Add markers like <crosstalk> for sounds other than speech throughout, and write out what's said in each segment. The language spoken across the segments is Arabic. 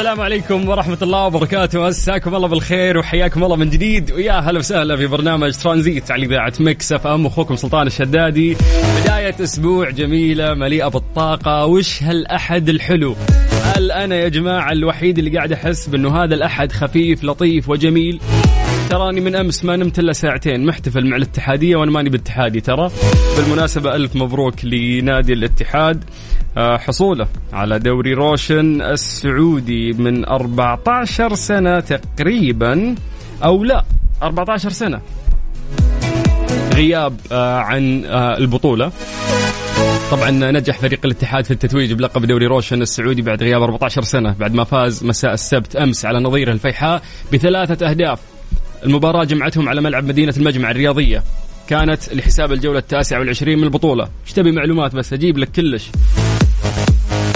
السلام عليكم ورحمة الله وبركاته. مساكم الله بالخير وحياكم الله من جديد. ويا هلا وسهلا في برنامج ترانزيت على إذاعة Mix FM. أخوكم سلطان الشدادي. بداية أسبوع جميلة مليئة بالطاقة. وش هالأحد الحلو؟ هل أنا يا جماعة الوحيد اللي قاعد أحس بأنه هذا الأحد خفيف لطيف وجميل؟ تراني من أمس ما نمت إلا ساعتين. محتفل مع الاتحادية وأنا ماني باتحادي ترى. بالمناسبة ألف مبروك لنادي الاتحاد. آه، حصوله على دوري روشن السعودي من 14 سنة تقريبا أو لا 14 سنة. غياب آه، عن آه، البطولة. طبعا نجح فريق الاتحاد في التتويج بلقب دوري روشن السعودي بعد غياب 14 سنة بعد ما فاز مساء السبت أمس على نظيره الفيحاء بثلاثة أهداف. المباراة جمعتهم على ملعب مدينة المجمع الرياضية. كانت لحساب الجولة التاسعة والعشرين من البطولة. إيش تبي معلومات بس؟ أجيب لك كلش.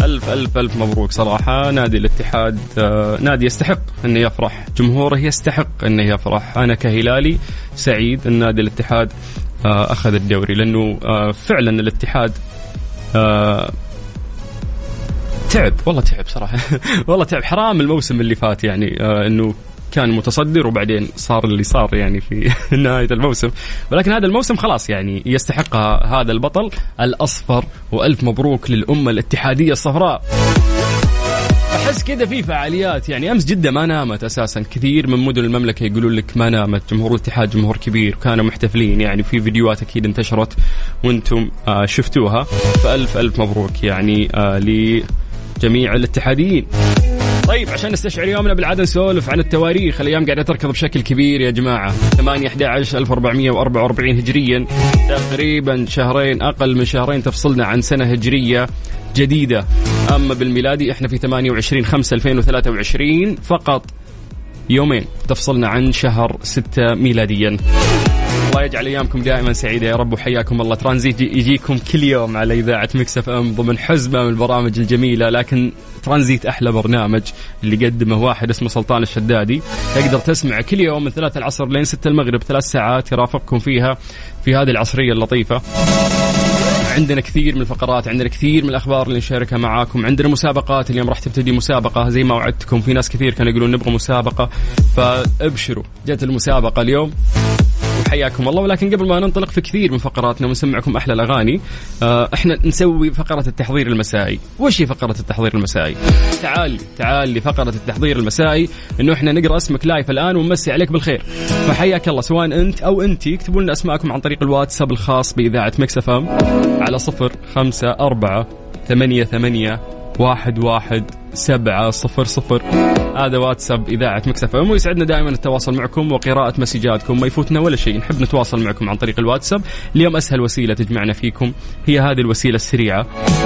ألف ألف ألف مبروك صراحة. نادي الاتحاد آه، نادي يستحق أنه يفرح. جمهوره يستحق أنه يفرح. أنا كهلالي سعيد أن نادي الاتحاد آه، أخذ الدوري. لأنه آه، فعلا الاتحاد تعب. والله تعب صراحة. <laughs> والله تعب. حرام الموسم اللي فات يعني أنه كان متصدر وبعدين صار اللي صار يعني في <laughs> نهاية الموسم. ولكن هذا الموسم خلاص يعني يستحق هذا البطل الأصفر وألف مبروك للأمة الاتحادية الصفراء. أحس كذا في فعاليات يعني أمس جدة ما نامت أساسا. كثير من مدن المملكة يقولون لك ما نامت. جمهور الاتحاد جمهور كبير. كانوا محتفلين يعني في فيديوهات أكيد انتشرت وأنتم آه شفتوها. فألف ألف مبروك يعني آه لجميع الاتحاديين. طيب عشان نستشعر يومنا بالعاده نسولف عن التواريخ. الأيام قاعدة تركض بشكل كبير يا جماعة. 8 11 1444 هجريا. تقريبا شهرين أقل من شهرين تفصلنا عن سنة هجرية جديدة. أما بالميلادي إحنا في 28 5 2023 فقط يومين. تفصلنا عن شهر 6 ميلاديا. يجعل أيامكم دائما سعيدة. يا رب وحياكم الله. ترانزيت يجيكم كل يوم على إذاعة Mix FM ضمن حزمه من البرامج الجميلة. لكن ترانزيت أحلى برنامج اللي قدمه واحد اسمه سلطان الشدادي. تقدر تسمع كل يوم من ثلاثة العصر لين 6 المغرب. ثلاث ساعات يرافقكم فيها في هذه العصرية اللطيفة. عندنا كثير من الفقرات عندنا كثير من الأخبار اللي نشاركها معاكم. عندنا مسابقات اليوم راح تبتدي مسابقة زي ما وعدتكم. في ناس كثير كانوا يقولون نبغى مسابقة. فابشروا. جت المسابقة اليوم. وحياكم الله. ولكن قبل ما ننطلق في كثير من فقراتنا ونسمعكم أحلى الأغاني آه، إحنا نسوي فقرة التحضير المسائي. وش هي فقرة التحضير المسائي؟ تعال تعال لفقرة التحضير المسائي إنه إحنا نقرأ اسمك live الآن ونمسي عليك بالخير. فحياك الله سواء أنت أو انت اكتبوا لنا أسماءكم عن طريق الواتساب الخاص بإذاعة Mix FM على صفر خمسة أربعة ثمانية ثمانية واحد واحد سبعة صفر صفر. هذا واتساب إذاعة Mix FM ويسعدنا دائما التواصل معكم وقراءة مسجاتكم. ما يفوتنا ولا شيء. نحب نتواصل معكم عن طريق الواتساب. اليوم أسهل وسيلة تجمعنا فيكم. هي هذه الوسيلة السريعة.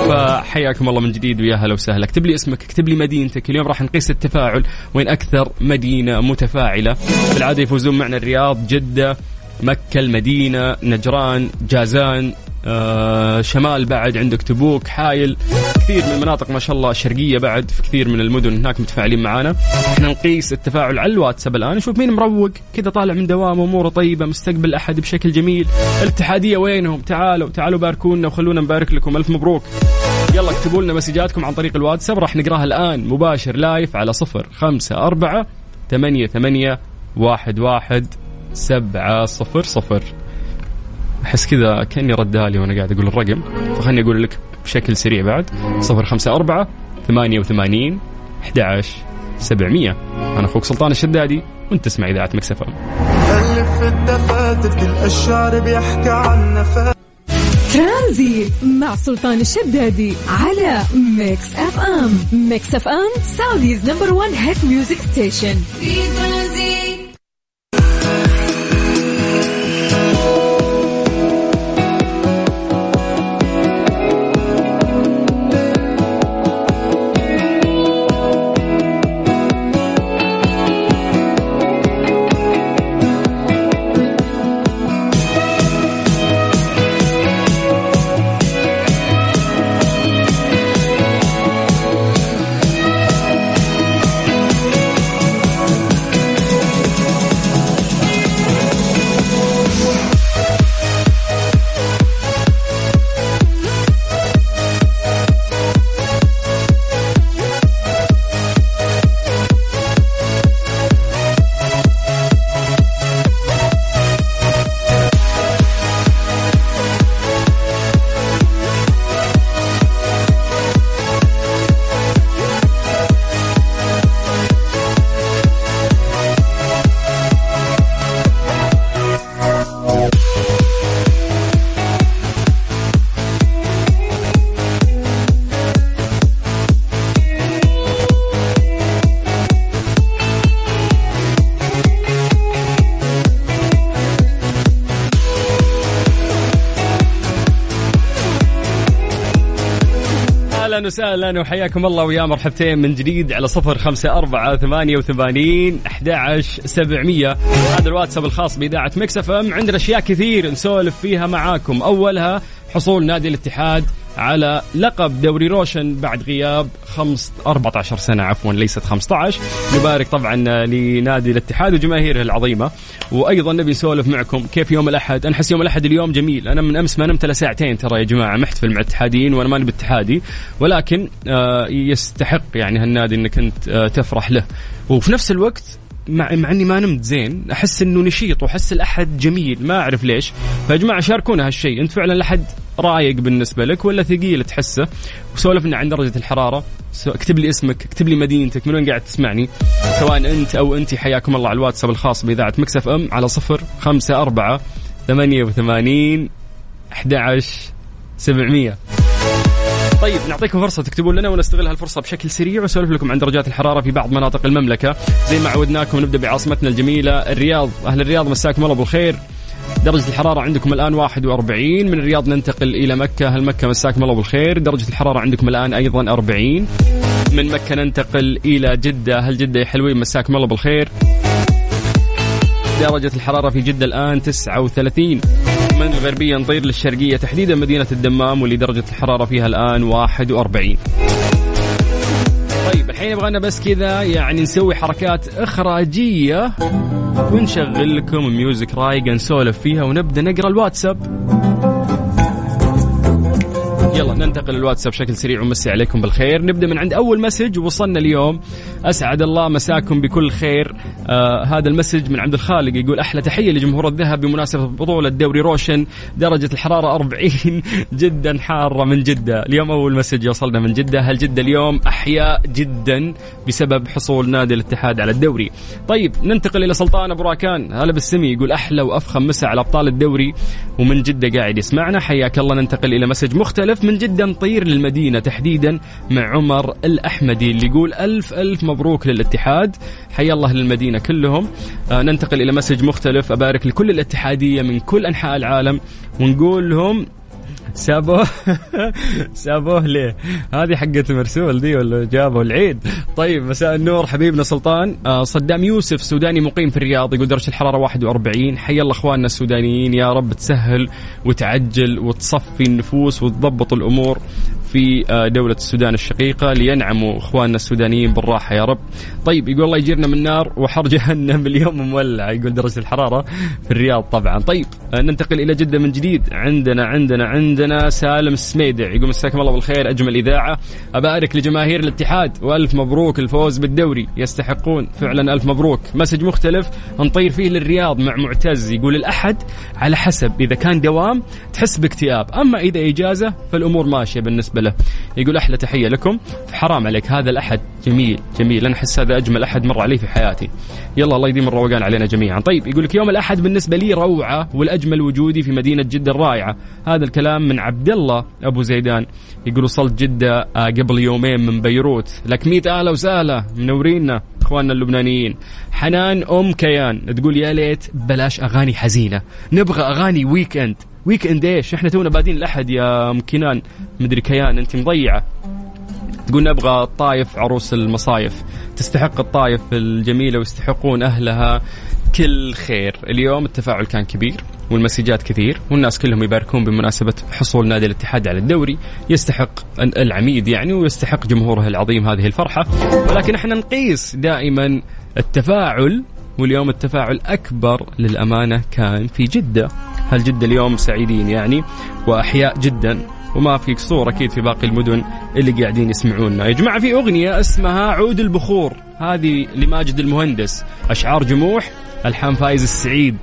فحياكم الله من جديد ويا هلا وسهلا. اكتب لي اسمك اكتب لي مدينتك. اليوم راح نقيس التفاعل وين أكثر مدينة متفاعلة. بالعادة يفوزون معنا الرياض جدة مكة المدينة نجران جازان آه شمال بعد عندك تبوك حايل كثير من المناطق ما شاء الله الشرقيه بعد في كثير من المدن هناك متفاعلين معانا. إحنا نقيس التفاعل على الواتساب الآن نشوف مين مروق كذا طالع من دوام أموره طيبة مستقبل أحد بشكل جميل. الاتحادية وينهم؟ تعالوا تعالوا باركونا وخلونا نبارك لكم. ألف مبروك. يلا اكتبوا لنا مسجاتكم عن طريق الواتساب راح نقراها الآن. مباشر لايف على صفر خمسة أربعة ثمانية ثمانية واحد واحد سبعة صفر صفر. أحس كذا كأني ردها لي وأنا قاعد أقول الرقم. فخلني أقول لك بشكل سريع بعد. صفر خمسة أربعة ثمانية وثمانين أحد عشر سبعمية. أنا أخوك سلطان الشدادي وأنت تسمع إذاعة Mix FM ألف الدفاتر تلقى الشعر بيحكي عن نفاق ترانزيت مع سلطان الشدادي على Mix FM. Mix FM Saudi's number 1 hit music station. في ترانزيت. أهلا وسهلا وحياكم الله ويا مرحبتين من جديد على صفر خمسة أربعة ثمانية وثمانين أحد سبعمية. هذا الواتساب الخاص بإذاعة Mix FM. عندنا أشياء كثير نسولف فيها معاكم. أولها حصول نادي الاتحاد على لقب دوري روشن بعد غياب خمس 14 سنة عفوا ليست 15 نبارك طبعا لنادي الاتحاد وجماهيره العظيمة. وأيضا نبي نسولف معكم كيف يوم الأحد؟ أنا أحس يوم الأحد اليوم جميل. أنا من أمس ما نمت إلا ساعتين ترى يا جماعة محتفل مع الاتحاديين وأنا ماني باتحادي. ولكن آه، يستحق يعني هالنادي أنك أنت آه، تفرح له. وفي نفس الوقت مع مع إني ما نمت زين أحس إنه نشيط وأحس الأحد جميل ما أعرف ليش. فيا جماعة شاركونا هالشيء. أنت فعلا الاحد رايق بالنسبة لك ولا ثقيل تحسه؟ وسولفنا عن درجة الحرارة. اكتب لي اسمك اكتب لي مدينتك من وين قاعد تسمعني؟ سواء أنت أو انت حياكم الله على الواتساب الخاص بإذاعة مكسف إم على صفر خمسة أربعة ثمانية وثمانين أحد عشر سبعمية. طيب نعطيكم فرصة تكتبون لنا ونستغل هالفرصة بشكل سريع ونسولف لكم عن درجات الحرارة في بعض مناطق المملكة. زي ما عودناكم نبدأ بعاصمتنا الجميلة الرياض. أهل الرياض مساكم الله بالخير. درجة الحرارة عندكم الآن 41 من الرياض ننتقل إلى مكة. هل مكة مساكم الله بالخير. درجة الحرارة عندكم الآن أيضا 40 من مكة ننتقل إلى جدة. هل جدة يا حلوين مساكم الله بالخير. درجة الحرارة في جدة الآن 39 من الغربية نطير للشرقية تحديدا مدينة الدمام واللي درجة الحرارة فيها الآن 41 طيب الحين يبغانا بس كذا يعني نسوي حركات إخراجية. ونشغل لكم music رايقة نسولف فيها ونبدأ نقرأ الواتساب. يلا ننتقل للواتساب بشكل سريع ونمسي عليكم بالخير. نبدأ من عند أول message وصلنا اليوم. أسعد الله مساكم بكل خير. آه هذا ال message من عبد الخالق يقول أحلى تحية لجمهور الذهب بمناسبة بطولة دوري روشن. درجة الحرارة 40 <laughs> جدا حارة من جدة. اليوم أول message يوصلنا من جدة. هل جدة اليوم أحياء جدا بسبب حصول نادي الاتحاد على الدوري؟ طيب ننتقل إلى سلطان أبو راكان. هلا بالسمي يقول أحلى وأفخم مسا على أبطال الدوري ومن جدة قاعد يسمعنا. حياك الله. ننتقل إلى message مختلف. من جدة نطير للمدينة تحديدا مع عمر الأحمدي اللي يقول ألف ألف مبروك للاتحاد. حيا الله للمدينة كلهم. آه ننتقل إلى مسج مختلف. أبارك لكل الاتحادية من كل أنحاء العالم ونقول لهم سابوه <laughs> سابوه ليه؟ هذه حقة مرسول دي ولا جابوا العيد؟ طيب مساء النور حبيبنا سلطان آه، صدام يوسف سوداني مقيم في الرياض يقول درجة الحرارة 41 حي الله أخواننا السودانيين يا رب تسهل وتعجل وتصفي النفوس وتضبط الأمور في آه، دولة السودان الشقيقة لينعموا إخواننا السودانيين بالراحة يا رب. طيب يقول الله يجيرنا من نار وحر <laughs> جهنم اليوم مولع يقول درجة الحرارة في الرياض طبعا. طيب آه، ننتقل إلى جدة من جديد. عندنا عندنا عندنا سالم السميدع يقول مساكم الله بالخير أجمل إذاعة. أبارك لجماهير الاتحاد وألف مبروك الفوز بالدوري. يستحقون فعلا ألف مبروك. مسج مختلف نطير فيه للرياض مع معتز يقول الأحد على حسب إذا كان دوام تحس باكتئاب. أما إذا إجازة فالأمور ماشية بالنسبة له. يقول أحلى تحية لكم. حرام عليك هذا الأحد جميل جميل. أنا أحس هذا أجمل أحد مر علي في حياتي. يلا الله يديم الروقان علينا جميعا. طيب يقول لك يوم الأحد بالنسبة لي روعة والأجمل وجودي في مدينة جدة الرائعة. هذا الكلام من عبد الله أبو زيدان. يقول وصلت جدة آه، قبل يومين من بيروت. لك مئة أهلا وسهلا منورينا إخواننا اللبنانيين. حنان أم كيان تقول يا ليت بلاش أغاني حزينة. نبغى أغاني weekend weekend إيش؟ إحنا تونا بادين الأحد يا أم كنان. مدري كيان أنت مضيعة. تقول نبغى الطايف عروس المصايف. تستحق الطايف الجميلة ويستحقون أهلها كل خير. اليوم التفاعل كان كبير والمسجات كثير والناس كلهم يباركون بمناسبة حصول نادي الاتحاد على الدوري. يستحق العميد يعني ويستحق جمهوره العظيم هذه الفرحة. ولكن إحنا نقيس دائما التفاعل واليوم التفاعل أكبر للأمانة كان في جدة. هل جدة اليوم سعيدين يعني؟ وأحياء جدا. وما في قصور أكيد في باقي المدن اللي قاعدين يسمعونا. يا جماعة في أغنية اسمها عود البخور. هذه لماجد المهندس. أشعار جموح ألحان فايز السعيد.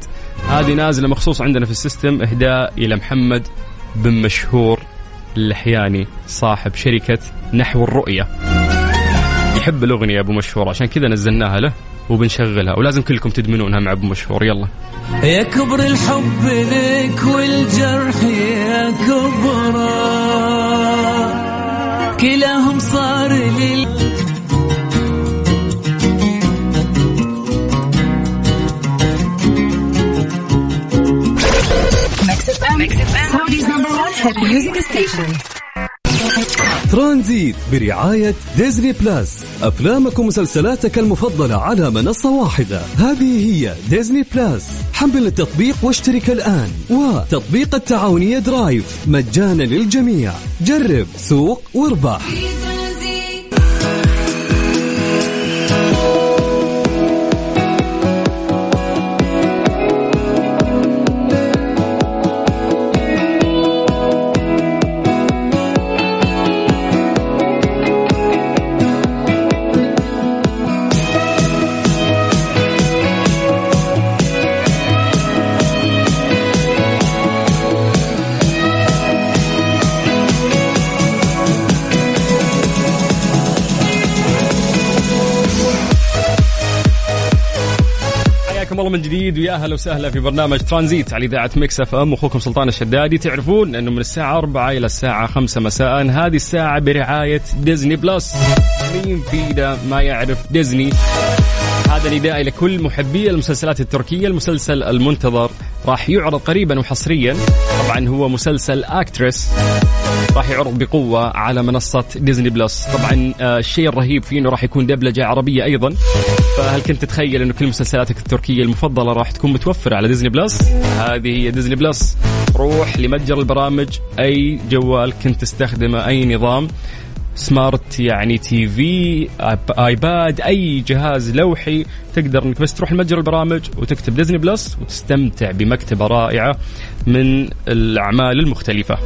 هذه نازلة مخصوص عندنا في السيستم إهداء إلى محمد بن مشهور اللحياني صاحب شركة نحو الرؤية. يحب الأغنية أبو مشهور عشان كذا نزلناها له. وبنشغلها. ولازم كلكم تدمنونها مع أبو مشهور. يلا. يا كبر الحب لك والجرح يا كبر كلاهم صار لي ترانزيت برعاية Disney Plus. أفلامك ومسلسلاتك المفضلة على منصة واحدة. هذه هي Disney Plus. حمل التطبيق واشترك الآن. وتطبيق التعاونية Drive. مجانا للجميع. جرب سوق واربح. من جديد ويا أهلا وسهلا في برنامج ترانزيت على إذاعة مكس إف إم. أخوكم سلطان الشدادي. تعرفون إنه من الساعة 4 إلى الساعة 5 مساء هذه الساعة برعاية ديزني بلس. مين فينا ما يعرف ديزني؟ هذا نداء لكل محبي المسلسلات التركية. المسلسل المنتظر راح يعرض قريبا وحصريا. طبعا هو مسلسل Actress راح يعرض بقوة على منصة ديزني بلس. طبعا آه، الشيء الرهيب فيه إنه راح يكون دبلجة عربية أيضا. فهل كنت تتخيل إنه كل مسلسلاتك التركية المفضلة راح تكون متوفرة على ديزني بلس؟ هذه هي ديزني بلس. روح لمتجر البرامج أي جوال كنت تستخدمه أي نظام. smart يعني TV آيباد أي جهاز لوحي تقدر إنك بس تروح لمتجر البرامج وتكتب ديزني بلس وتستمتع بمكتبة رائعة من الأعمال المختلفة.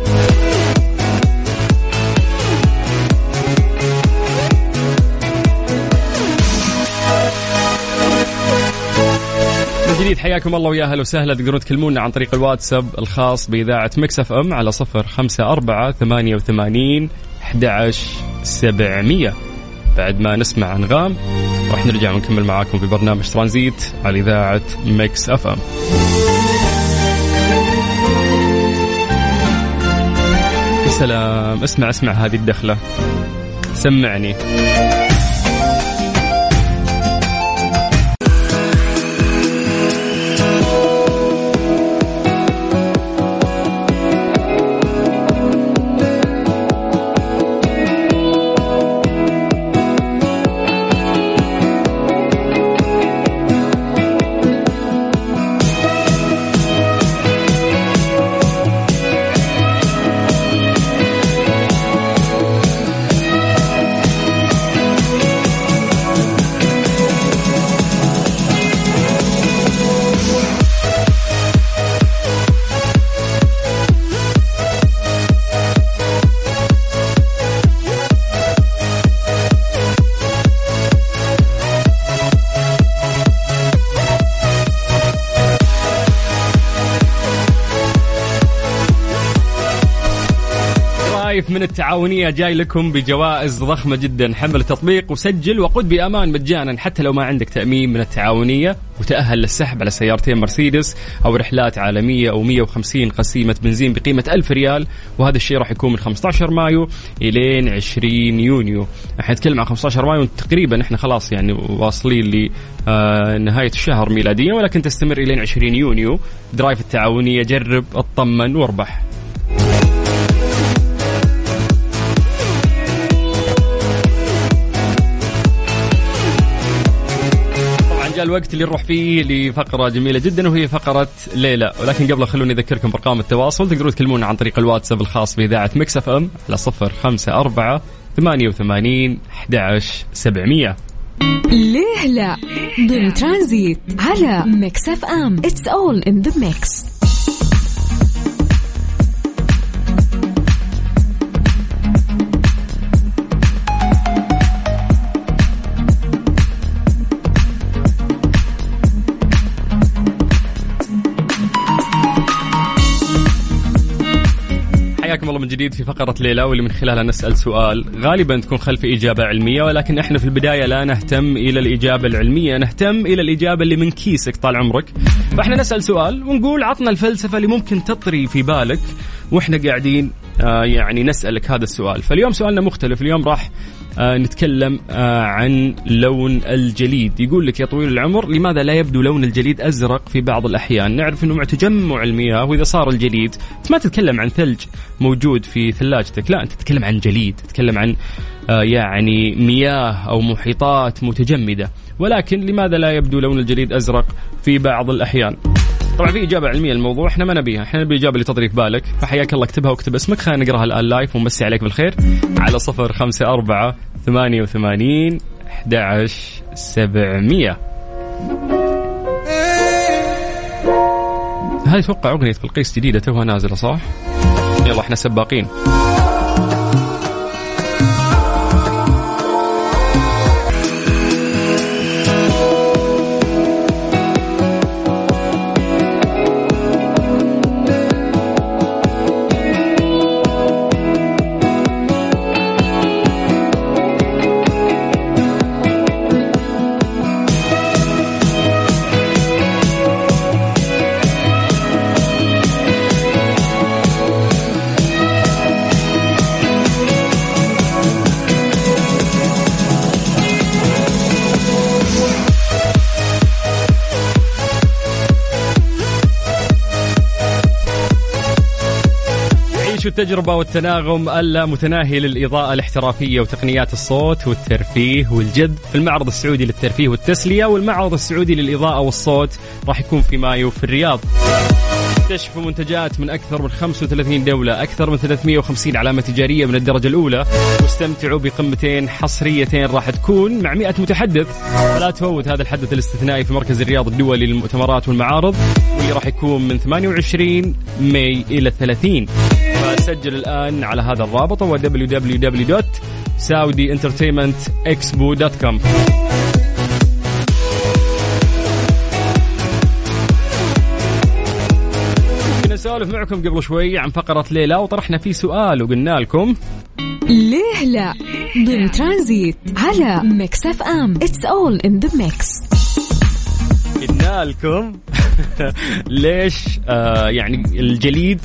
جديد. حياكم الله ويا أهلا وسهلا. تقدرون تكلمونا عن طريق الواتساب الخاص بإذاعة مكس أف أم على صفر خمسة أربعة ثمانية وثمانين أحد سبعمية. بعد ما نسمع أنغام راح نرجع ونكمل معاكم في برنامج ترانزيت على إذاعة مكس أف أم. سلام. اسمع اسمع هذه الدخلة. سمعني. التعاونية جاي لكم بجوائز ضخمة جدا. حمل التطبيق وسجل وقود بأمان مجانا حتى لو ما عندك تأمين من التعاونية. وتأهل للسحب على سيارتين مرسيدس أو رحلات عالمية أو 150 قسيمة بنزين بقيمة 1000 ريال. وهذا الشيء راح يكون من 15 مايو إلين 20 يونيو. إحنا نتكلم عن 15 مايو تقريبا إحنا خلاص يعني واصلين لنهاية الشهر ميلاديا. ولكن تستمر إلين 20 يونيو. Drive التعاونية جرب اطمن واربح. الوقت اللي نروح فيه لفقرة جميلة جدا وهي فقرة ليه لا. ولكن قبل خلوني أذكركم بأرقام التواصل تقدرون تكلمونا عن طريق الواتساب الخاص بإذاعة مكس إف إم على صفر خمسة أربعة ثمانية وثمانين أحد سبعمية. ليه لا؟ ضمن ترانزيت على ميكس إف إم. it's all in the mix حياكم الله من جديد في فقرة ليلى واللي من خلالها نسأل سؤال. غالبا تكون خلف إجابة علمية ولكن إحنا في البداية لا نهتم إلى الإجابة العلمية نهتم إلى الإجابة اللي من كيسك طال عمرك. فإحنا نسأل سؤال ونقول عطنا الفلسفة اللي ممكن تطري في بالك وإحنا قاعدين آه يعني نسألك هذا السؤال. فاليوم سؤالنا مختلف اليوم راح آه نتكلم آه عن لون الجليد. يقول لك يا طويل العمر لماذا لا يبدو لون الجليد أزرق في بعض الأحيان؟ نعرف أنه مع تجمع المياه وإذا صار الجليد ما تتكلم عن ثلج موجود في ثلاجتك لا أنت تتكلم عن جليد تتكلم عن آه يعني مياه أو محيطات متجمدة. ولكن لماذا لا يبدو لون الجليد أزرق في بعض الأحيان؟ طبعا في إجابة علمية للموضوع إحنا ما نبيها. إحنا نبي الاجابه اللي تطري في بالك. فحياك الله اكتبها واكتب اسمك. خلينا نقراها الآن لايف ونمسي عليك بالخير. على صفر خمسة أربعة ثمانية وثمانين أحد عشر سبعمية هذه أتوقع أغنية بلقيس جديدة توها نازلة صح؟ يلا إحنا سباقين عيشوا التجربة والتناغم اللا متناهي للإضاءة الاحترافية وتقنيات الصوت والترفيه والجذب في المعرض السعودي للترفيه والتسلية والمعرض السعودي للإضاءة والصوت راح يكون في مايو في الرياض. اكتشفوا منتجات من أكثر من 35 دولة أكثر من 350 علامة تجارية من الدرجة الأولى. واستمتعوا بقمتين حصريتين راح تكون مع 100 متحدث. فلا تفوت هذا الحدث الاستثنائي في مركز الرياض الدولي للمؤتمرات والمعارض واللي راح يكون من 28 ماي إلى 30 فسجل الآن على هذا الرابط هو www.saudientertainmentexpo.com كنا نسولف معكم قبل شوي عن فقرة ليه لا وطرحنا فيه سؤال وقلنا لكم ليه لا؟ ضمن ترانزيت على ميكس اف ام. it's all in the mix قلنا لكم <laughs> ليش آه يعني الجليد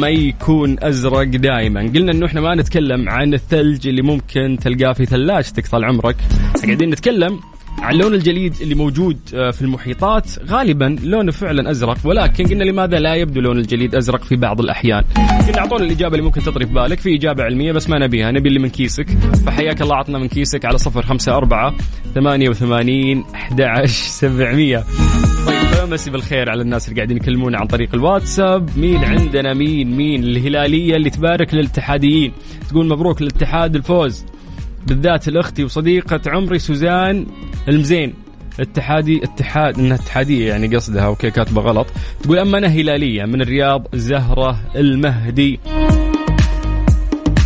ما يكون أزرق دائما قلنا إنه إحنا ما نتكلم عن الثلج اللي ممكن تلقاه في ثلاجتك طال عمرك. قاعدين نتكلم عن لون الجليد اللي موجود آه، في المحيطات. غالبا لونه فعلا أزرق ولكن قلنا لماذا لا يبدو لون الجليد أزرق في بعض الأحيان؟ قلنا أعطونا الإجابة اللي ممكن تطري في بالك. في إجابة علمية بس ما نبيها. نبي اللي من كيسك. فحياك الله عطنا من كيسك على صفر خمسة أربعة ثمانية وثمانين أحد عشر سبعمية. مسي بالخير على الناس اللي قاعدين يكلمونا عن طريق الواتساب. مين عندنا؟ مين؟ مين؟ الهلالية اللي تبارك للاتحاديين. تقول مبروك للاتحاد الفوز. بالذات لأختي وصديقة عمري سوزان المزين. اتحادي اتحاد إنها اتحادية يعني قصدها okay كاتبة غلط. تقول أما أنا هلالية من الرياض زهرة المهدي.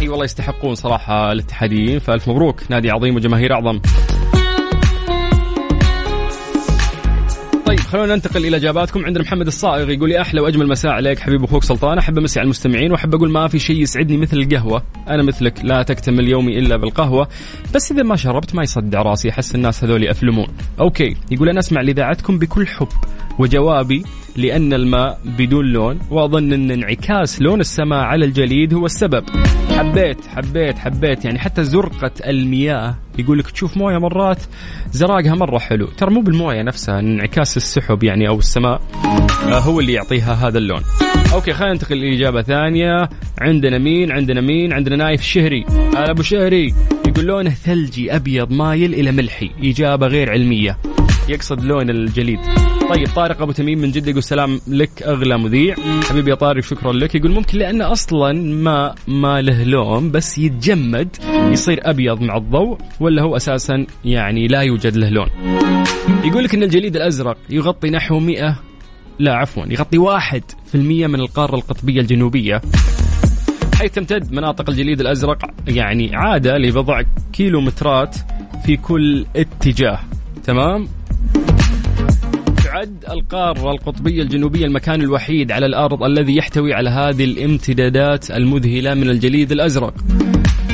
أي والله يستحقون صراحة الاتحاديين. فألف مبروك. نادي عظيم وجماهير أعظم. خلونا ننتقل إلى إجاباتكم. عندنا محمد الصائغ يقول لي أحلى وأجمل مساء عليك حبيب أخوك سلطان. أحب امسي على المستمعين وأحب أقول ما في شيء يسعدني مثل القهوة. أنا مثلك لا تكتمل يومي إلا بالقهوة. بس إذا ما شربت ما يصدع راسي أحس الناس هذول يأفلمون. أوكي يقول أنا أسمع لإذاعتكم بكل حب. وجوابي لأن الماء بدون لون وأظن أن انعكاس لون السماء على الجليد هو السبب. حبيت حبيت حبيت يعني حتى زرقة المياه يقول لك تشوف موية مرات زراقها مرة حلو. ترى مو بالموية نفسها انعكاس السحب يعني أو السماء آه، هو اللي يعطيها هذا اللون. okay خلينا ننتقل لإجابة ثانية. عندنا مين عندنا مين؟ عندنا نايف شهري. هلا أبو شهري. يقول لونه ثلجي أبيض مايل إلى ملحي. إجابة غير علمية. يقصد لون الجليد. طيب طارق أبو تميم من جدة يقول سلام لك أغلى مذيع. حبيبي يا طارق شكرا لك. يقول ممكن لأنه أصلا ما ما له لون بس يتجمد يصير أبيض مع الضوء ولا هو أساسا يعني لا يوجد له لون. يقول لك إن الجليد الأزرق يغطي نحو 100 لا عفوا يغطي واحد في المية من القارة القطبية الجنوبية. حيث تمتد مناطق الجليد الأزرق يعني عادة لبضع كيلومترات في كل اتجاه. تمام؟ تعد القارة القطبية الجنوبية المكان الوحيد على الأرض الذي يحتوي على هذه الامتدادات المذهلة من الجليد الأزرق.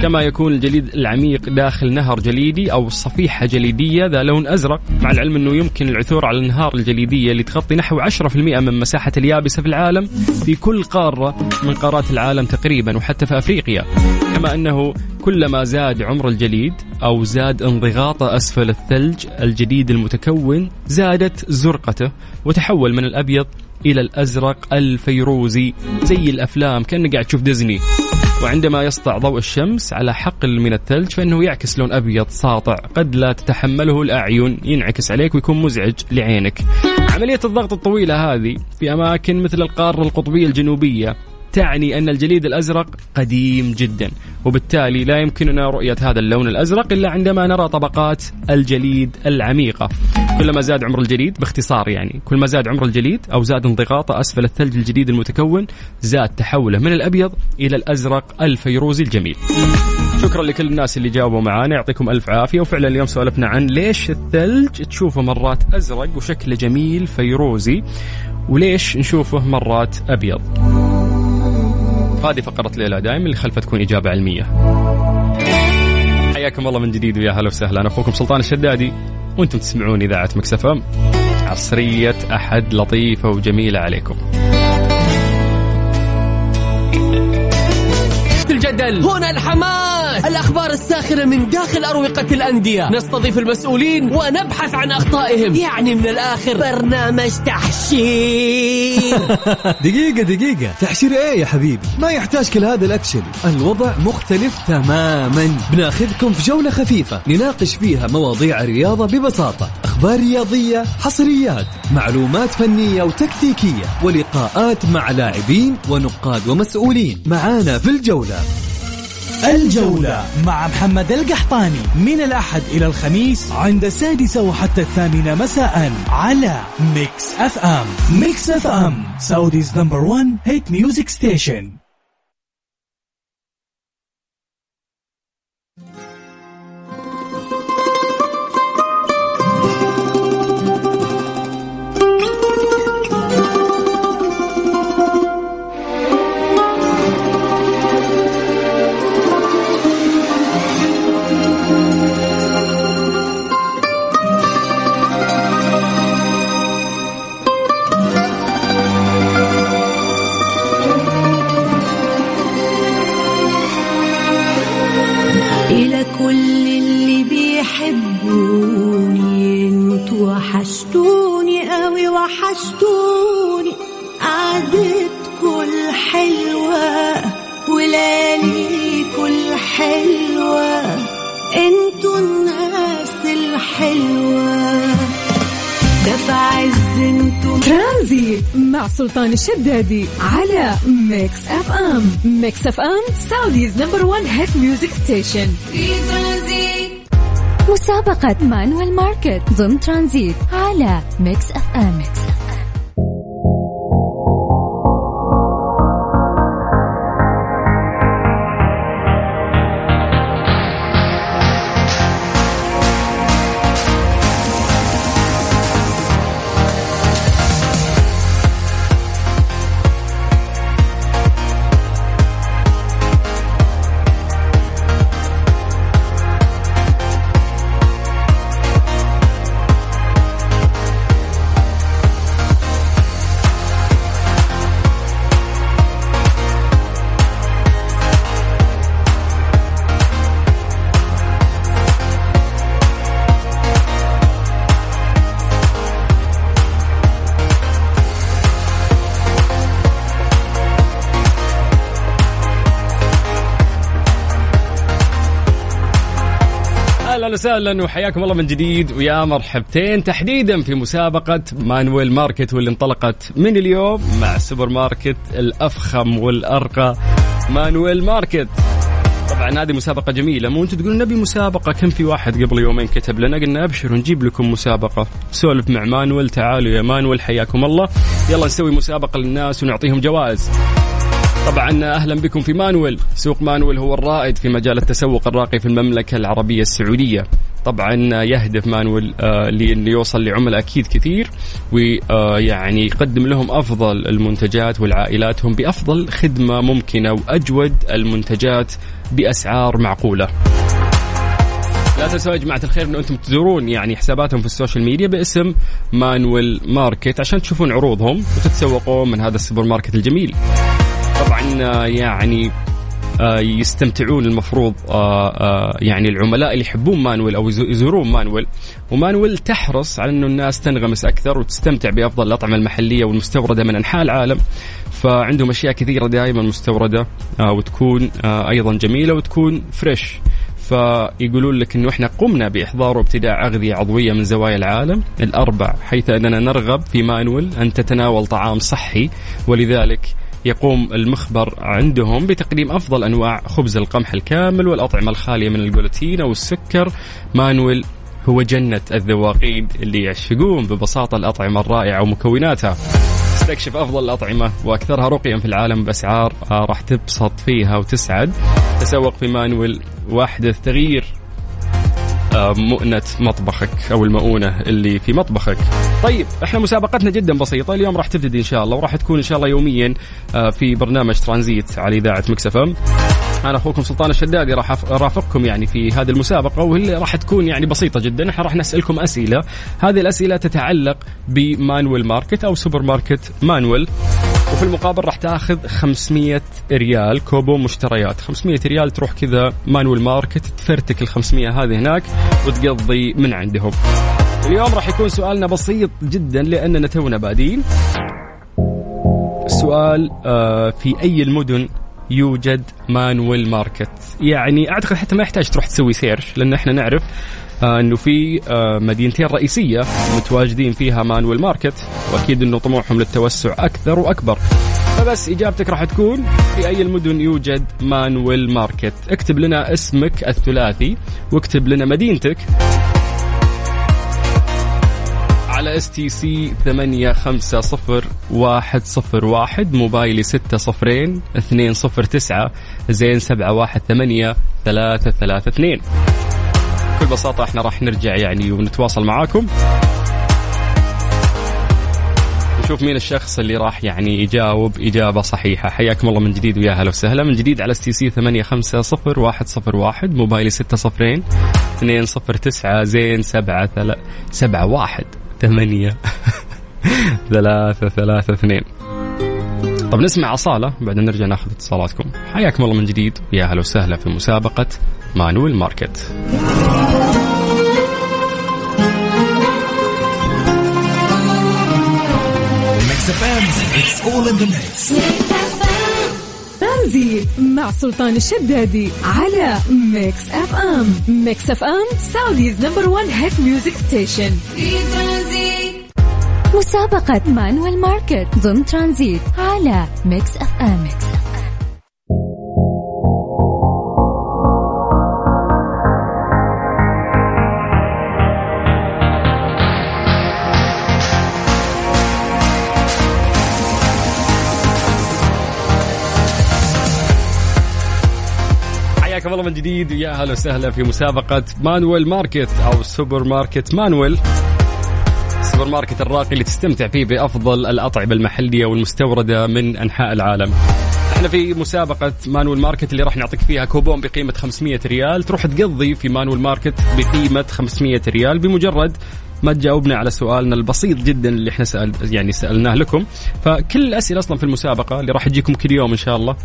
كما يكون الجليد العميق داخل نهر جليدي أو صفيحة جليدية ذا لون أزرق. مع العلم أنه يمكن العثور على الأنهار الجليدية اللي تغطي نحو 10% من مساحة اليابسة في العالم في كل قارة من قارات العالم تقريبا وحتى في أفريقيا. كما أنه كلما زاد عمر الجليد أو زاد انضغاطه أسفل الثلج الجديد المتكون زادت زرقته وتحول من الأبيض إلى الأزرق الفيروزي. زي الأفلام كأنك قاعد تشوف ديزني. وعندما يسطع ضوء الشمس على حقل من الثلج فإنه يعكس لون أبيض ساطع. قد لا تتحمله الأعين. ينعكس عليك ويكون مزعج لعينك. عملية الضغط الطويلة هذه في أماكن مثل القارة القطبية الجنوبية. تعني أن الجليد الأزرق قديم جدا وبالتالي لا يمكننا رؤية هذا اللون الأزرق إلا عندما نرى طبقات الجليد العميقة. كلما زاد عمر الجليد باختصار يعني كل ما زاد عمر الجليد أو زاد انضغاطه أسفل الثلج الجديد المتكون زاد تحوله من الأبيض إلى الأزرق الفيروزي الجميل. شكرا لكل الناس اللي جاوبوا معانا يعطيكم ألف عافية. وفعلا اليوم سولفنا عن ليش الثلج تشوفه مرات أزرق وشكله جميل فيروزي وليش نشوفه مرات أبيض. هذه فقرة ليلى دائما اللي خلفها تكون إجابة علمية. حياكم الله من جديد ويا هلا وسهلا. أنا أخوكم سلطان الشدادي وأنتم تسمعون إذاعة مكسفة عصرية أحد لطيفة وجميلة عليكم. الجدل. هنا الحماس الأخبار الساخرة من داخل أروقة الأندية. نستضيف المسؤولين ونبحث عن أخطائهم. يعني من الآخر برنامج تحشير. <laughs> دقيقة دقيقة. تحشير إيه يا حبيبي؟ ما يحتاج كل هذا الأكشن. الوضع مختلف تماما. بناخذكم في جولة خفيفة نناقش فيها مواضيع الرياضة ببساطة. أخبار رياضية حصريات معلومات فنية وتكتيكية ولقاءات مع لاعبين ونقاد ومسؤولين. معانا في الجولة. الجولة مع محمد القحطاني من الأحد إلى الخميس عند السادسة وحتى الثامنة مساء على ميكس أف أم ميكس أف أم Saudi's number one hit music station سلطان الشدادي على ميكس اف ام. ميكس اف ام Saudi's number 1 hit music station. مسابقة مانويل ماركت ضمن ترانزيت على ميكس اف ام. وسهلا وحياكم الله من جديد ويا مرحبتين. تحديدا في مسابقة مانويل ماركت واللي انطلقت من اليوم مع السوبر ماركت الأفخم والأرقى مانويل ماركت. طبعا هذه مسابقة جميلة. مو أنتم تقولون نبي مسابقة؟ كم في واحد قبل يومين كتب لنا؟ قلنا ابشروا نجيب لكم مسابقة. سولف مع مانويل. تعالوا يا مانويل حياكم الله. يلا نسوي مسابقة للناس ونعطيهم جوائز. طبعا أهلا بكم في مانويل سوق مانويل هو الرائد في مجال التسوق الراقي في المملكة العربية السعودية طبعا يهدف مانويل آه لأنه يوصل لعملاء أكيد كثير ويعني يقدم لهم أفضل المنتجات والعائلاتهم بأفضل خدمة ممكنة وأجود المنتجات بأسعار معقولة. لا تنسوا يا جماعة الخير ان أنتم تزورون يعني حساباتهم في ال social media باسم مانويل ماركت عشان تشوفون عروضهم وتتسوقون من هذا السوبر ماركت الجميل. طبعا آه، يعني آه، يستمتعون المفروض آه، يعني العملاء اللي يحبون مانويل أو يزورون مانويل. ومانويل تحرص على إنه الناس تنغمس أكثر وتستمتع بأفضل الأطعمة المحلية والمستوردة من أنحاء العالم. فعندهم أشياء كثيرة دائما مستوردة وتكون أيضا جميلة وتكون fresh فيقولون لك إنه إحنا قمنا بإحضار وابتداع أغذية عضوية من زوايا العالم الأربع حيث أننا نرغب في مانويل أن تتناول طعام صحي. ولذلك يقوم المخبر عندهم بتقديم أفضل أنواع خبز القمح الكامل والأطعمة الخالية من الجلوتين أو السكر مانويل هو جنة الذواقين اللي يعشقون ببساطة الأطعمة الرائعة ومكوناتها. استكشف أفضل الأطعمة وأكثرها رقيا في العالم بأسعار آه، راح تبسط فيها وتسعد. تسوق في مانويل واحدث تغيير مؤنة مطبخك أو المؤونة اللي في مطبخك. طيب إحنا مسابقتنا جدا بسيطة. اليوم راح تبتدي إن شاء الله وراح تكون إن شاء الله يوميا آه، في برنامج ترانزيت على إذاعة Mix FM أنا أخوكم سلطان الشدادي راح ارافقكم يعني في هذه المسابقة واللي راح تكون يعني بسيطة جدا. إحنا راح نسألكم أسئلة. هذه الأسئلة تتعلق بمانويل ماركت أو سوبر ماركت مانويل. وفي المقابل راح تاخذ 500 ريال كوبون مشتريات. 500 ريال تروح كذا مانويل ماركت تفرتك ال 500 هذه هناك وتقضي من عندهم. اليوم راح يكون سؤالنا بسيط جدا لأننا تونا بادين. السؤال آه، في أي المدن يوجد مانويل ماركت؟ يعني أعتقد حتى ما يحتاج تروح تسوي search لأن إحنا نعرف إنه في آه مدينتين رئيسية متواجدين فيها مانويل ماركت وأكيد إنه طموحهم للتوسع أكثر وأكبر. فبس إجابتك راح تكون في أي المدن يوجد مانويل ماركت. اكتب لنا اسمك الثلاثي واكتب لنا مدينتك. على STC ثمانية خمسة صفر واحد صفر واحد موبايلي ستة صفرين اثنين صفر تسعة زين سبعة واحد ثمانية ثلاثة ثلاثة اثنين. بكل بساطة إحنا راح نرجع يعني ونتواصل معاكم. نشوف مين الشخص اللي راح يعني يجاوب إجابة صحيحة. حياكم الله من جديد ويا هلا وسهلا. من جديد على STC ثمانية خمسة صفر واحد صفر واحد موبايلي ستة صفرين اثنين صفر تسعة زين سبعة ثلاثة سبعة واحد ثمانية <laughs> ثلاثة ثلاثة اثنين. طب نسمع أصالة بعدين نرجع ناخذ اتصالاتكم. حياكم الله من جديد ويا هلا وسهلا في مسابقة مانويل ماركت. ترانزيت مع سلطان الشدادي على Mix FM. Mix FM Saudi's number 1 hit music station. في ترانزيت مسابقة مانويل ماركت ضمن ترانزيت على Mix FM. Mix حياكم الله من جديد ويا هلا وسهلا في مسابقة مانويل ماركت أو سوبر ماركت مانويل. السوبر ماركت الراقي اللي تستمتع فيه بأفضل الأطعمة المحلية والمستوردة من أنحاء العالم. إحنا في مسابقة مانويل ماركت اللي راح نعطيك فيها كوبون بقيمة 500 ريال. تروح تقضي في مانويل ماركت بقيمة 500 ريال بمجرد ما تجاوبنا على سؤالنا البسيط جدا اللي إحنا سأل يعني سألناه لكم. فكل الأسئلة أصلا في المسابقة اللي راح تجيكم كل يوم إن شاء الله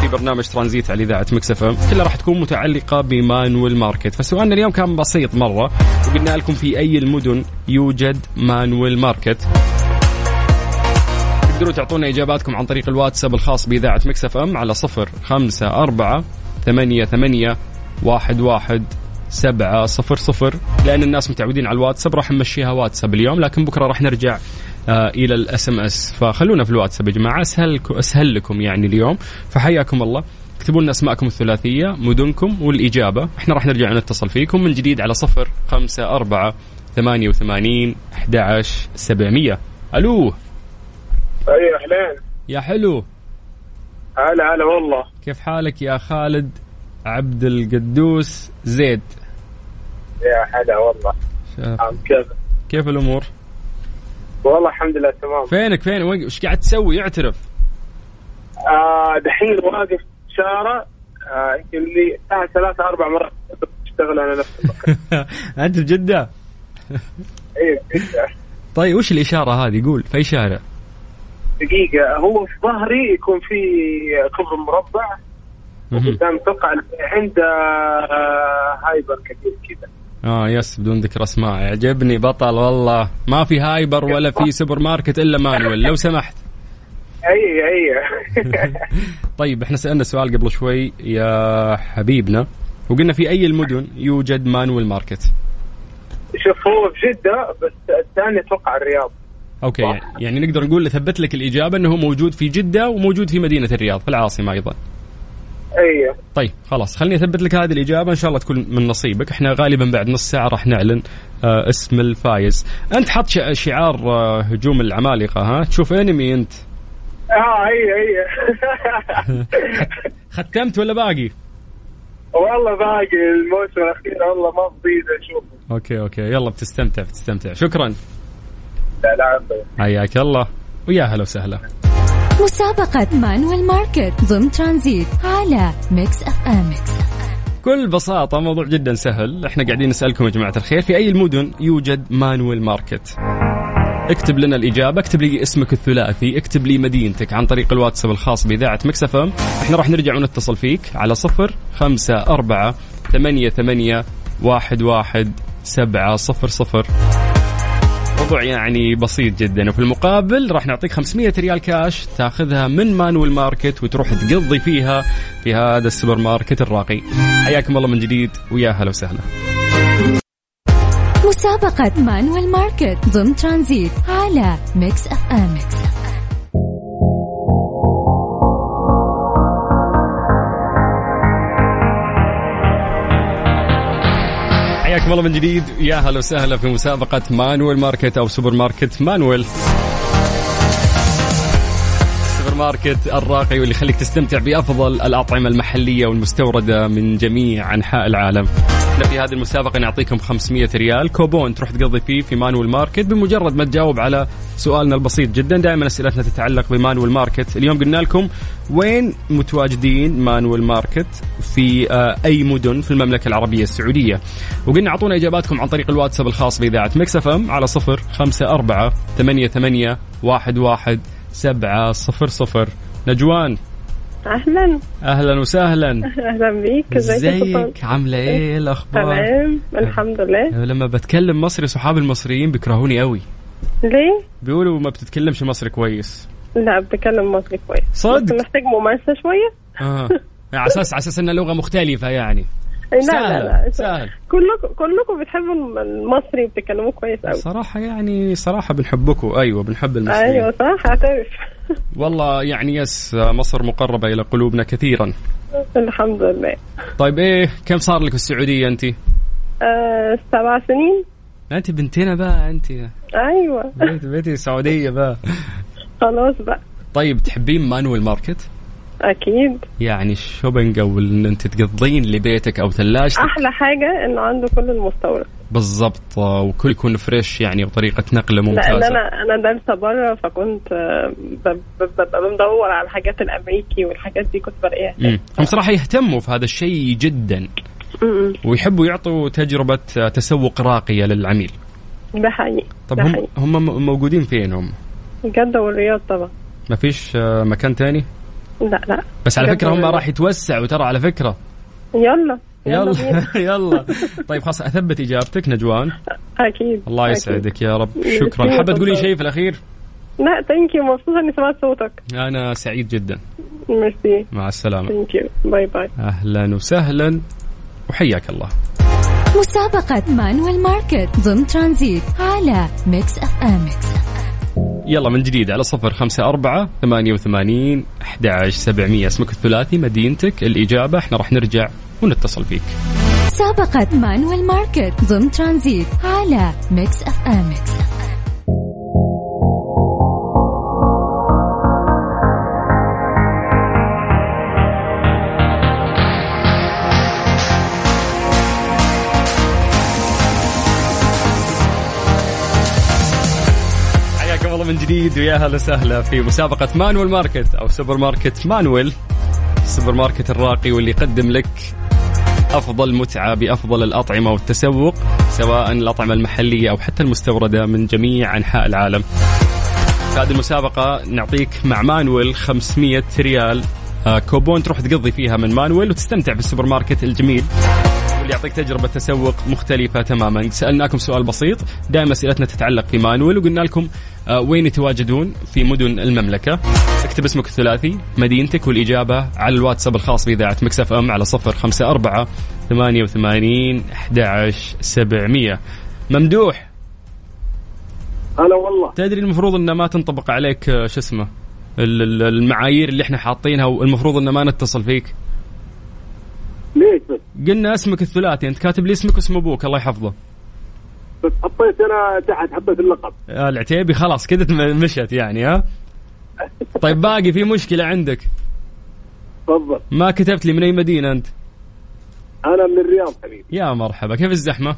في برنامج ترانزيت على إذاعة Mix FM كلها راح تكون متعلقة بمانويل ماركت. فسؤالنا اليوم كان بسيط مرة. وقلنا لكم في أي المدن يوجد مانويل ماركت. تقدروا تعطونا إجاباتكم عن طريق الواتساب الخاص بإذاعة Mix FM على صفر خمسة أربعة ثمانية ثمانية واحد واحد سبعة صفر صفر. لأن الناس متعودين على الواتساب راح نمشيها واتساب اليوم لكن بكرة راح نرجع آه إلى ال SMS. فخلونا في الواتساب يا جماعة. أسهل أسهل لكم يعني اليوم. فحياكم الله. اكتبوا لنا أسماءكم الثلاثية مدنكم والإجابة. إحنا راح نرجع نتصل فيكم من جديد على صفر خمسة أربعة ثمانية وثمانين أحد عشر سبعمية. ألو. أي أهلين. يا حلو. هلا هلا والله. كيف حالك يا خالد عبد القدوس زيد؟ يا هلا والله. كيف؟ كيف الأمور؟ والله الحمد لله تمام. فينك فين؟ وين- وش قاعد تسوي؟ اعترف. آه دحين واقف شارع آه يمكن لي الساعة ثلاثة أربع مرات أشتغل أنا نفس <laughs> أنت في جدة؟ اي دقيقة طيب وش الإشارة هذه؟ قول في أي شارع؟ دقيقة هو في ظهري يكون في كبري مربع. مهم. قدام أتوقع عند آه، hyper كبير كذا آه yes بدون ذكر أسماء. يعجبني بطل والله. ما في hyper ولا في <laughs> سوبر ماركت إلا مانويل لو سمحت. اي اي <laughs> طيب إحنا سألنا سؤال قبل شوي يا حبيبنا وقلنا في أي المدن يوجد مانويل ماركت؟ شوف هو في جدة بس الثاني أتوقع الرياض. okay يعني, يعني نقدر نقول ثبت لك الإجابة إنه موجود في جدة وموجود في مدينة الرياض في العاصمة أيضا. اي طيب خلاص خليني أثبت لك هذه الإجابة. إن شاء الله تكون من نصيبك. إحنا غالبا بعد نص ساعة راح نعلن آه اسم الفايز. أنت حط شع- شعار آه هجوم العمالقة ها؟ تشوف أنمي أنت. آه اي اي <laughs> ختمت ولا باقي؟ والله باقي الموسم الأخير. والله ما فضيت أشوف okay okay. يلا بتستمتع بتستمتع. شكرا. لا لا. حياك الله. ويا هلا وسهلا. مسابقة مانويل ماركت ضمن ترانزيت على Mix FM بكل بساطة موضوع جدا سهل. إحنا قاعدين نسألكم يا جماعة الخير في أي المدن يوجد مانويل ماركت اكتب لنا الإجابة اكتب لي اسمك الثلاثي اكتب لي مدينتك عن طريق الواتساب الخاص بإذاعة Mix FM إحنا راح نرجع ونتصل فيك على صفر خمسة أربعة ثمانية ثمانية واحد واحد سبعة صفر صفر. موضوع يعني بسيط جدا. وفي المقابل راح نعطيك 500 ريال كاش تاخذها من مانويل ماركت وتروح تقضي فيها في هذا السوبر ماركت الراقي. حياكم الله من جديد. ويا هلا وسهلا. مسابقة مانويل ماركت ضمن ترانزيت على Mix FM. حياكم الله من جديد. يا هلا وسهلا في مسابقة مانويل ماركت أو سوبر ماركت مانويل. السوبر ماركت الراقي واللي يخليك تستمتع بأفضل الأطعمة المحلية والمستوردة من جميع أنحاء العالم. إحنا في هذه المسابقة نعطيكم 500 ريال. كوبون تروح تقضي فيه في مانويل ماركت. بمجرد ما تجاوب على سؤالنا البسيط جدا دائما أسئلتنا تتعلق بمانويل ماركت. اليوم قلنا لكم وين متواجدين مانويل ماركت في آه، أي مدن في المملكة العربية السعودية. وقلنا أعطونا إجاباتكم عن طريق الواتساب الخاص بإذاعة مكس إف إم على صفر خمسة أربعة ثمانية ثمانية واحد واحد سبعة صفر صفر. نجوان أهلا. أهلا وسهلا. <laughs> أهلا بيك. إزيك؟ إزيك؟ عاملة إيه الأخبار؟ تمام. الحمد لله. لما بتكلم مصري صحابي المصريين بيكرهوني قوي. ليه؟ بيقولوا ما بتتكلمش مصري كويس. لا بتكلم مصري كويس. صدق؟ محتاج ممارسة شوية. آه. <laughs> على أساس على أساس إنها لغة مختلفة يعني. لا سهل، لا لا سهل. كلكم كلكم بتحبوا المصري وبتتكلموه كويس قوي صراحة يعني صراحة بنحبكم. أيوه بنحب المصريين. أيوه صح أعترف. <laughs> والله يعني يس مصر مقربة إلى قلوبنا كثيرا. الحمد لله. طيب إيه كم صار لك في السعودية انت؟ آه سبع سنين. انت بنتنا بقى انت. أيوه. بيتي بيتي سعودية بقى. خلاص بقى. طيب تحبين مانويل ماركت؟ أكيد. يعني ال shopping أو إن أنت تقضين لبيتك أو ثلاجتك. أحلى حاجة إنه عنده كل المستورد. بالضبط آه، وكل يكون fresh يعني وطريقة نقله لنا ممتازة. أنا أنا دارسة بره فكنت آه، ببقى بدور على الحاجات الأمريكي والحاجات دي كنت بلاقيها مم. هم صراحة يهتموا في هذا الشيء جدا. ويحبوا يعطوا تجربة آه، تسوق راقية للعميل. ده حقيقي طب ده هم حقيقي. هم موجودين فين هم جدة والرياض طبعا. ما فيش مكان تاني؟ لا لا. بس على فكرة هم. راح يتوسعوا ترى على فكرة. يلا يلا. <laughs> يلا طيب خلاص أثبت إجابتك نجوان. أكيد الله أكيد. يسعدك يا رب. شكرا. حابه تقولي. شيء في الأخير؟ لا ثانك يو مبسوطة إني سمعت صوتك. أنا سعيد جدا. ميرسي مع السلامة. thank you bye bye أهلا وسهلا. وحياك الله. مسابقة مانويل ماركت ضمن ترانزيت على ميكس أف أم. يلا من جديد على صفر خمسة أربعة ثمانية وثمانين أحد سبعمية. اسمك الثلاثي مدينتك الإجابة. إحنا راح نرجع ونتصل فيك مسابقة مانويل ماركت ضمن ترانزيت على ميكس أف أم. حياكم الله من جديد ويا هلا وسهلا في مسابقة مانويل ماركت أو سوبر ماركت مانويل. السوبر ماركت الراقي واللي يقدم لك أفضل متعة بأفضل الأطعمة والتسوق سواء الأطعمة المحلية أو حتى المستوردة من جميع أنحاء العالم. في هذه المسابقة نعطيك مع مانويل 500 ريال. آه، كوبون تروح تقضي فيها من مانويل وتستمتع بالسوبر ماركت الجميل. يعطيك تجربة تسوق مختلفة تماما. سألناكم سؤال بسيط. دائما أسئلتنا تتعلق في مانويل وقلنا لكم آه، وين يتواجدون في مدن المملكة. اكتب اسمك الثلاثي مدينتك والإجابة على الواتساب الخاص بإذاعة مكس إف إم على صفر خمسة أربعة ثمانية وثمانين أحد سبعمية. ممدوح. هلا والله. تدري المفروض انه ما تنطبق عليك آه، شو اسمه ال- ال- المعايير اللي إحنا حاطينها والمفروض انه ما نتصل فيك؟ ليش بس؟ قلنا اسمك الثلاثي انت كاتب لي اسمك واسم أبوك الله يحفظه. بس حطيت أنا تحت حبه اللقب. آه، العتيبي خلاص كذا مشت يعني ها؟ طيب باقي في مشكلة عندك. تفضل. ما كتبت لي من أي مدينة أنت؟ أنا من الرياض حبيبي. يا مرحبا كيف الزحمة؟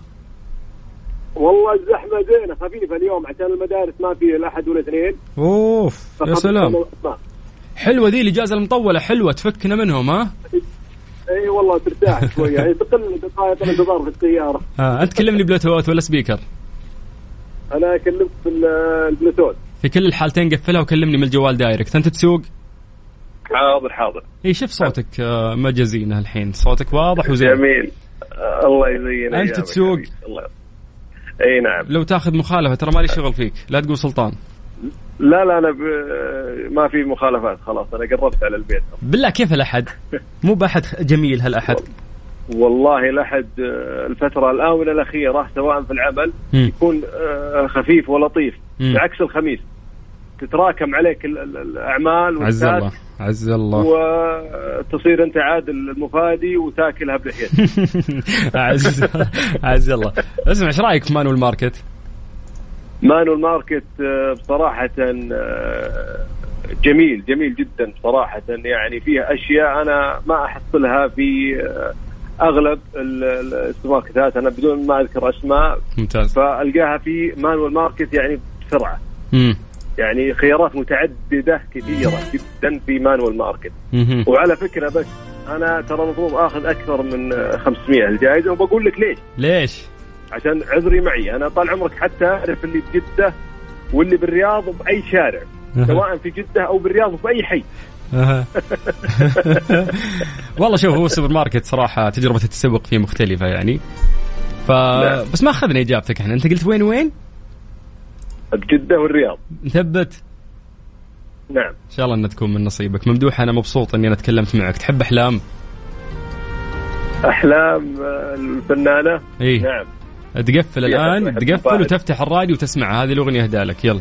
والله الزحمة زينة خفيفة اليوم عشان المدارس ما في الاحد والاثنين أوف يا فخفيفة سلام. نوعاً ما. حلوة ذي الإجازة المطولة حلوة تفكنا منهم ها؟ إي والله ترتاح <laughs> شوية. يعني تقل دقائق الانتظار في السيارة. آه أنت كلمني بلوتوث ولا speaker؟ أنا كلمت في ال- البلوتوث. في كل الحالتين قفلها وكلمني من الجوال direct. أنت تسوق؟ حاضر حاضر. إي شوف صوتك آه، مجازينه الحين. صوتك واضح وزين. جميل. آه، الله يزين أنت أيامك تسوق. إي نعم. لو تاخذ مخالفة ترى مالي شغل فيك. لا تقول سلطان. لا لا أنا ب... ما في مخالفات خلاص أنا قربت على البيت. بالله كيف الأحد؟ مو بأحد جميل هالأحد. والله آه، الفترة الاونه الأخيرة سواء في العمل مم. يكون آه، خفيف ولطيف. بعكس الخميس. تتراكم عليك ال- ال- الأعمال عز الله عز الله. وتصير أنت عاد المفادي وتاكلها بلحيتك <laughs> عز عز الله. اسمع إيش رأيك في مانويل ماركت؟ مانويل ماركت آه، بصراحة آه، جميل جميل جدا بصراحة يعني فيها أشياء أنا ما أحصلها في آه، أغلب ال- ال- السوبر ماركتات أنا بدون ما أذكر أسماء ممتاز فألقاها في مانويل ماركت يعني بسرعة مم. يعني خيارات متعددة كثيرة جدا في مانويل ماركت مهم. وعلى فكرة بس أنا ترى المفروض آخذ أكثر من آه، 500 الجائزة وبقول لك ليش ليش؟ عشان عذري معي. أنا طال عمرك حتى أعرف اللي بجده واللي بالرياض وبأي شارع سواء في جدة أو بالرياض وفي أي حي. <laughs> والله شوف هو السوبر ماركت صراحة تجربة التسوق فيه مختلفة يعني. ف نعم. بس ما أخذنا إجابتك إحنا. أنت قلت وين وين؟ بجدة والرياض. نثبت نعم. إن شاء الله إنها تكون من نصيبك. ممدوح أنا مبسوط إني أنا تكلمت معك. تحب أحلام؟ أحلام آه، الفنانة؟ اي نعم. تقفل الآن تقفل. وتفتح الراديو وتسمع هذه الأغنية اهدى لك. يلا.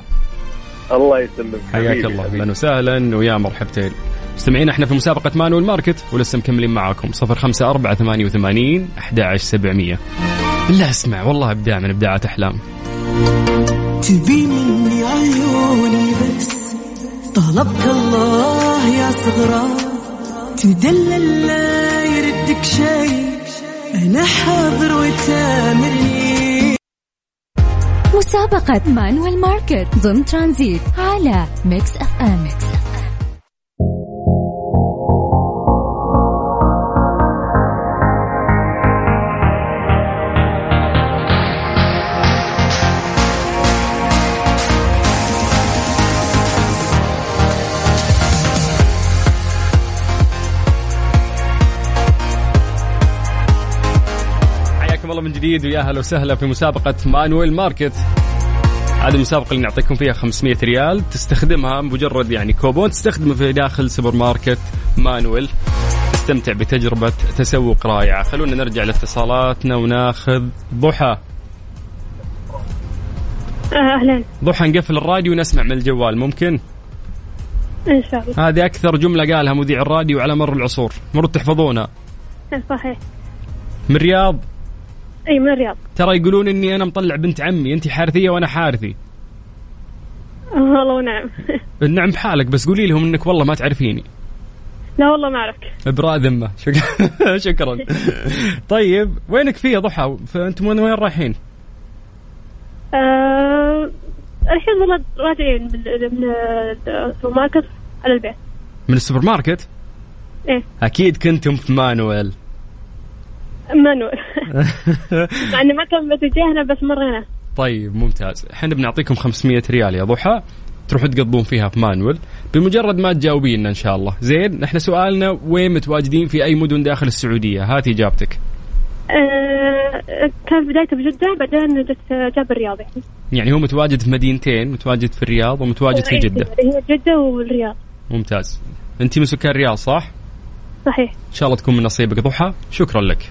الله يسلمك حياك الله. أهلا وسهلا ويا مرحبتين. مستمعين إحنا في مسابقة مانويل ماركت ولسه مكملين معاكم. صفر خمسة أربعة ثمانية وثمانين أحد سبعمية. بالله أسمع والله إبداع من إبداعات أحلام. تبي مني عيوني بس طلبك الله يا صغرى. تدلل لا يردك شيء أنا حاضر وتامرني. مسابقة مانويل ماركت ضمن ترانزيت على ميكس أف أم. حياكم الله من جديد ويا هلا وسهلا في مسابقة مانويل ماركت. هذه المسابقة اللي نعطيكم فيها 500 ريال. تستخدمها مجرد يعني كوبون تستخدمه في داخل سوبر ماركت مانويل. تستمتع بتجربة تسوق رائعة. خلونا نرجع لاتصالاتنا وناخذ ضحى. أهلا. ضحى نقفل الراديو ونسمع من الجوال. ممكن؟ إن شاء الله. هذه أكثر جملة قالها مذيع الراديو على مر العصور. مروا تحفظونها. صحيح. من رياض. اي من الرياض. ترى يقولون إني أنا مطلع بنت عمي انت حارثية وأنا حارثي. آه، والله ونعم النعم <laughs> بحالك بس قولي لهم إنك والله ما تعرفيني. لا والله ما أعرفك. ابراء ذمة. شكرا <laughs> شكرا. طيب وينك فيها ضحى؟ فانتم وين وين رايحين؟ آه، الحين والله راجعين من من السوبر ماركت على البيت. من السوبر ماركت؟ إيه. أكيد كنتم في مانويل. مانويل <laughs> مع انه ما كان باتجاهنا بس مرينا. طيب ممتاز. إحنا بنعطيكم 500 ريال يا ضحى. تروحوا تقضون فيها في مانويل. بمجرد ما تجاوبينا إن شاء الله. زين إحنا سؤالنا وين متواجدين في أي مدن داخل السعودية؟ هات إجابتك. آه، كان بدايته بجدة بعدين جت جاب الرياض. يعني يعني هو متواجد في مدينتين متواجد في الرياض ومتواجد في إيه، جدة. هي جدة والرياض. ممتاز. أنت من سكان الرياض صح؟ صحيح. إن شاء الله تكون من نصيبك ضحى. شكرا لك.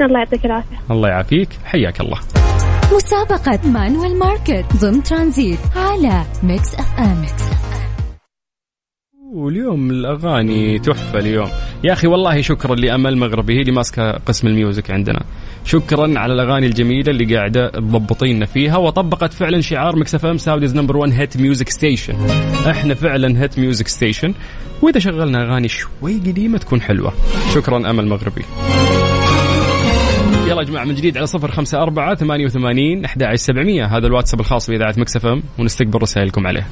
الله يعطيك العافية. الله يعافيك. حياك الله. مسابقة مانويل ماركت ضمن ترانزيت على ميكس أف أم. ميكس واليوم الأغاني تحفة اليوم. يا أخي والله شكرا لأمل مغربي هي اللي ماسكة قسم ال music عندنا. شكرا على الأغاني الجميلة اللي قاعدة تضبطينا فيها وطبقت فعلا شعار Mix FM Saudi's number 1 hit music station إحنا فعلا hit music station وإذا شغلنا أغاني شوي قديمة تكون حلوة. شكرا أمل مغربي. يلا يا جماعة من جديد على صفر خمسة أربعة ثمانية وثمانين أحد عشر سبعمية. هذا الواتساب الخاص بإذاعة Mix FM ونستقبل رسائلكم عليه.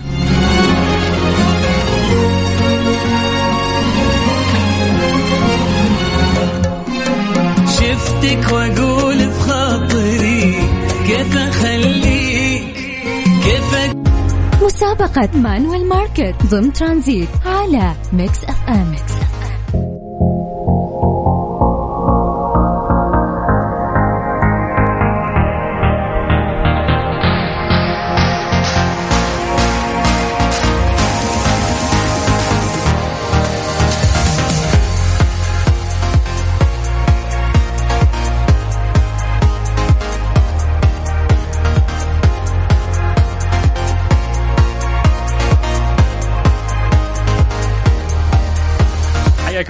شفتك وأقول في خاطري كيف أخليك؟ كيف مسابقة مانويل ماركت ضمن ترانزيت على Mix FM. Mix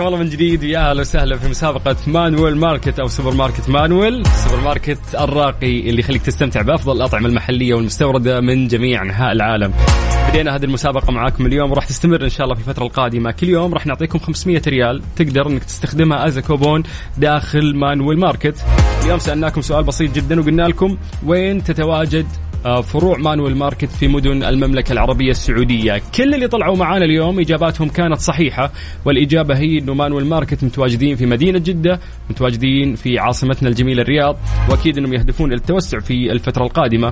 حياكم الله من جديد ويا أهلا وسهلا في مسابقة مانويل ماركت أو سوبر ماركت مانويل، سوبر ماركت الراقي اللي يخليك تستمتع بأفضل الأطعمة المحلية والمستوردة من جميع أنحاء العالم. بدينا هذه المسابقة معاكم اليوم وراح تستمر إن شاء الله في الفترة القادمة، كل يوم راح نعطيكم 500 ريال تقدر إنك تستخدمها as كوبون داخل مانويل ماركت. اليوم سألناكم سؤال بسيط جدا وقلنا لكم وين تتواجد فروع مانويل ماركت في مدن المملكة العربية السعودية. كل اللي طلعوا معانا اليوم إجاباتهم كانت صحيحة والإجابة هي أنه مانويل ماركت متواجدين في مدينة جدة متواجدين في عاصمتنا الجميلة الرياض وأكيد أنهم يهدفون التوسع في الفترة القادمة.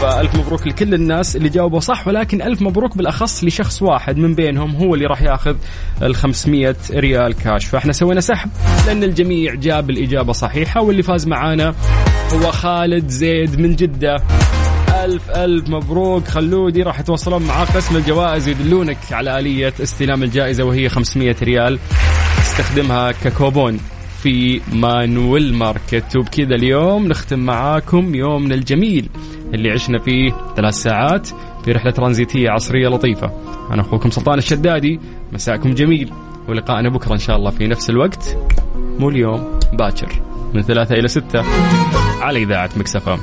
فألف مبروك لكل الناس اللي جاوبوا صح ولكن ألف مبروك بالأخص لشخص واحد من بينهم هو اللي راح ياخذ ال 500 ريال كاش. فإحنا سوينا سحب لأن الجميع جاب الإجابة صحيحة واللي فاز معانا هو خالد زيد من جدة. ألف ألف مبروك. خلودي راح يتواصلون مع قسم الجوائز يدلونك على آلية استلام الجائزة وهي 500 ريال. تستخدمها ككوبون في مانويل ماركت. وبكذا اليوم نختم معاكم يومنا الجميل اللي عشنا فيه ثلاث ساعات في رحلة ترانزيتية عصرية لطيفة. أنا أخوكم سلطان الشدادي. مساءكم جميل. ولقائنا بكرة إن شاء الله في نفس الوقت. مو اليوم باكر. من ثلاثة إلى ستة على إذاعة مكسفة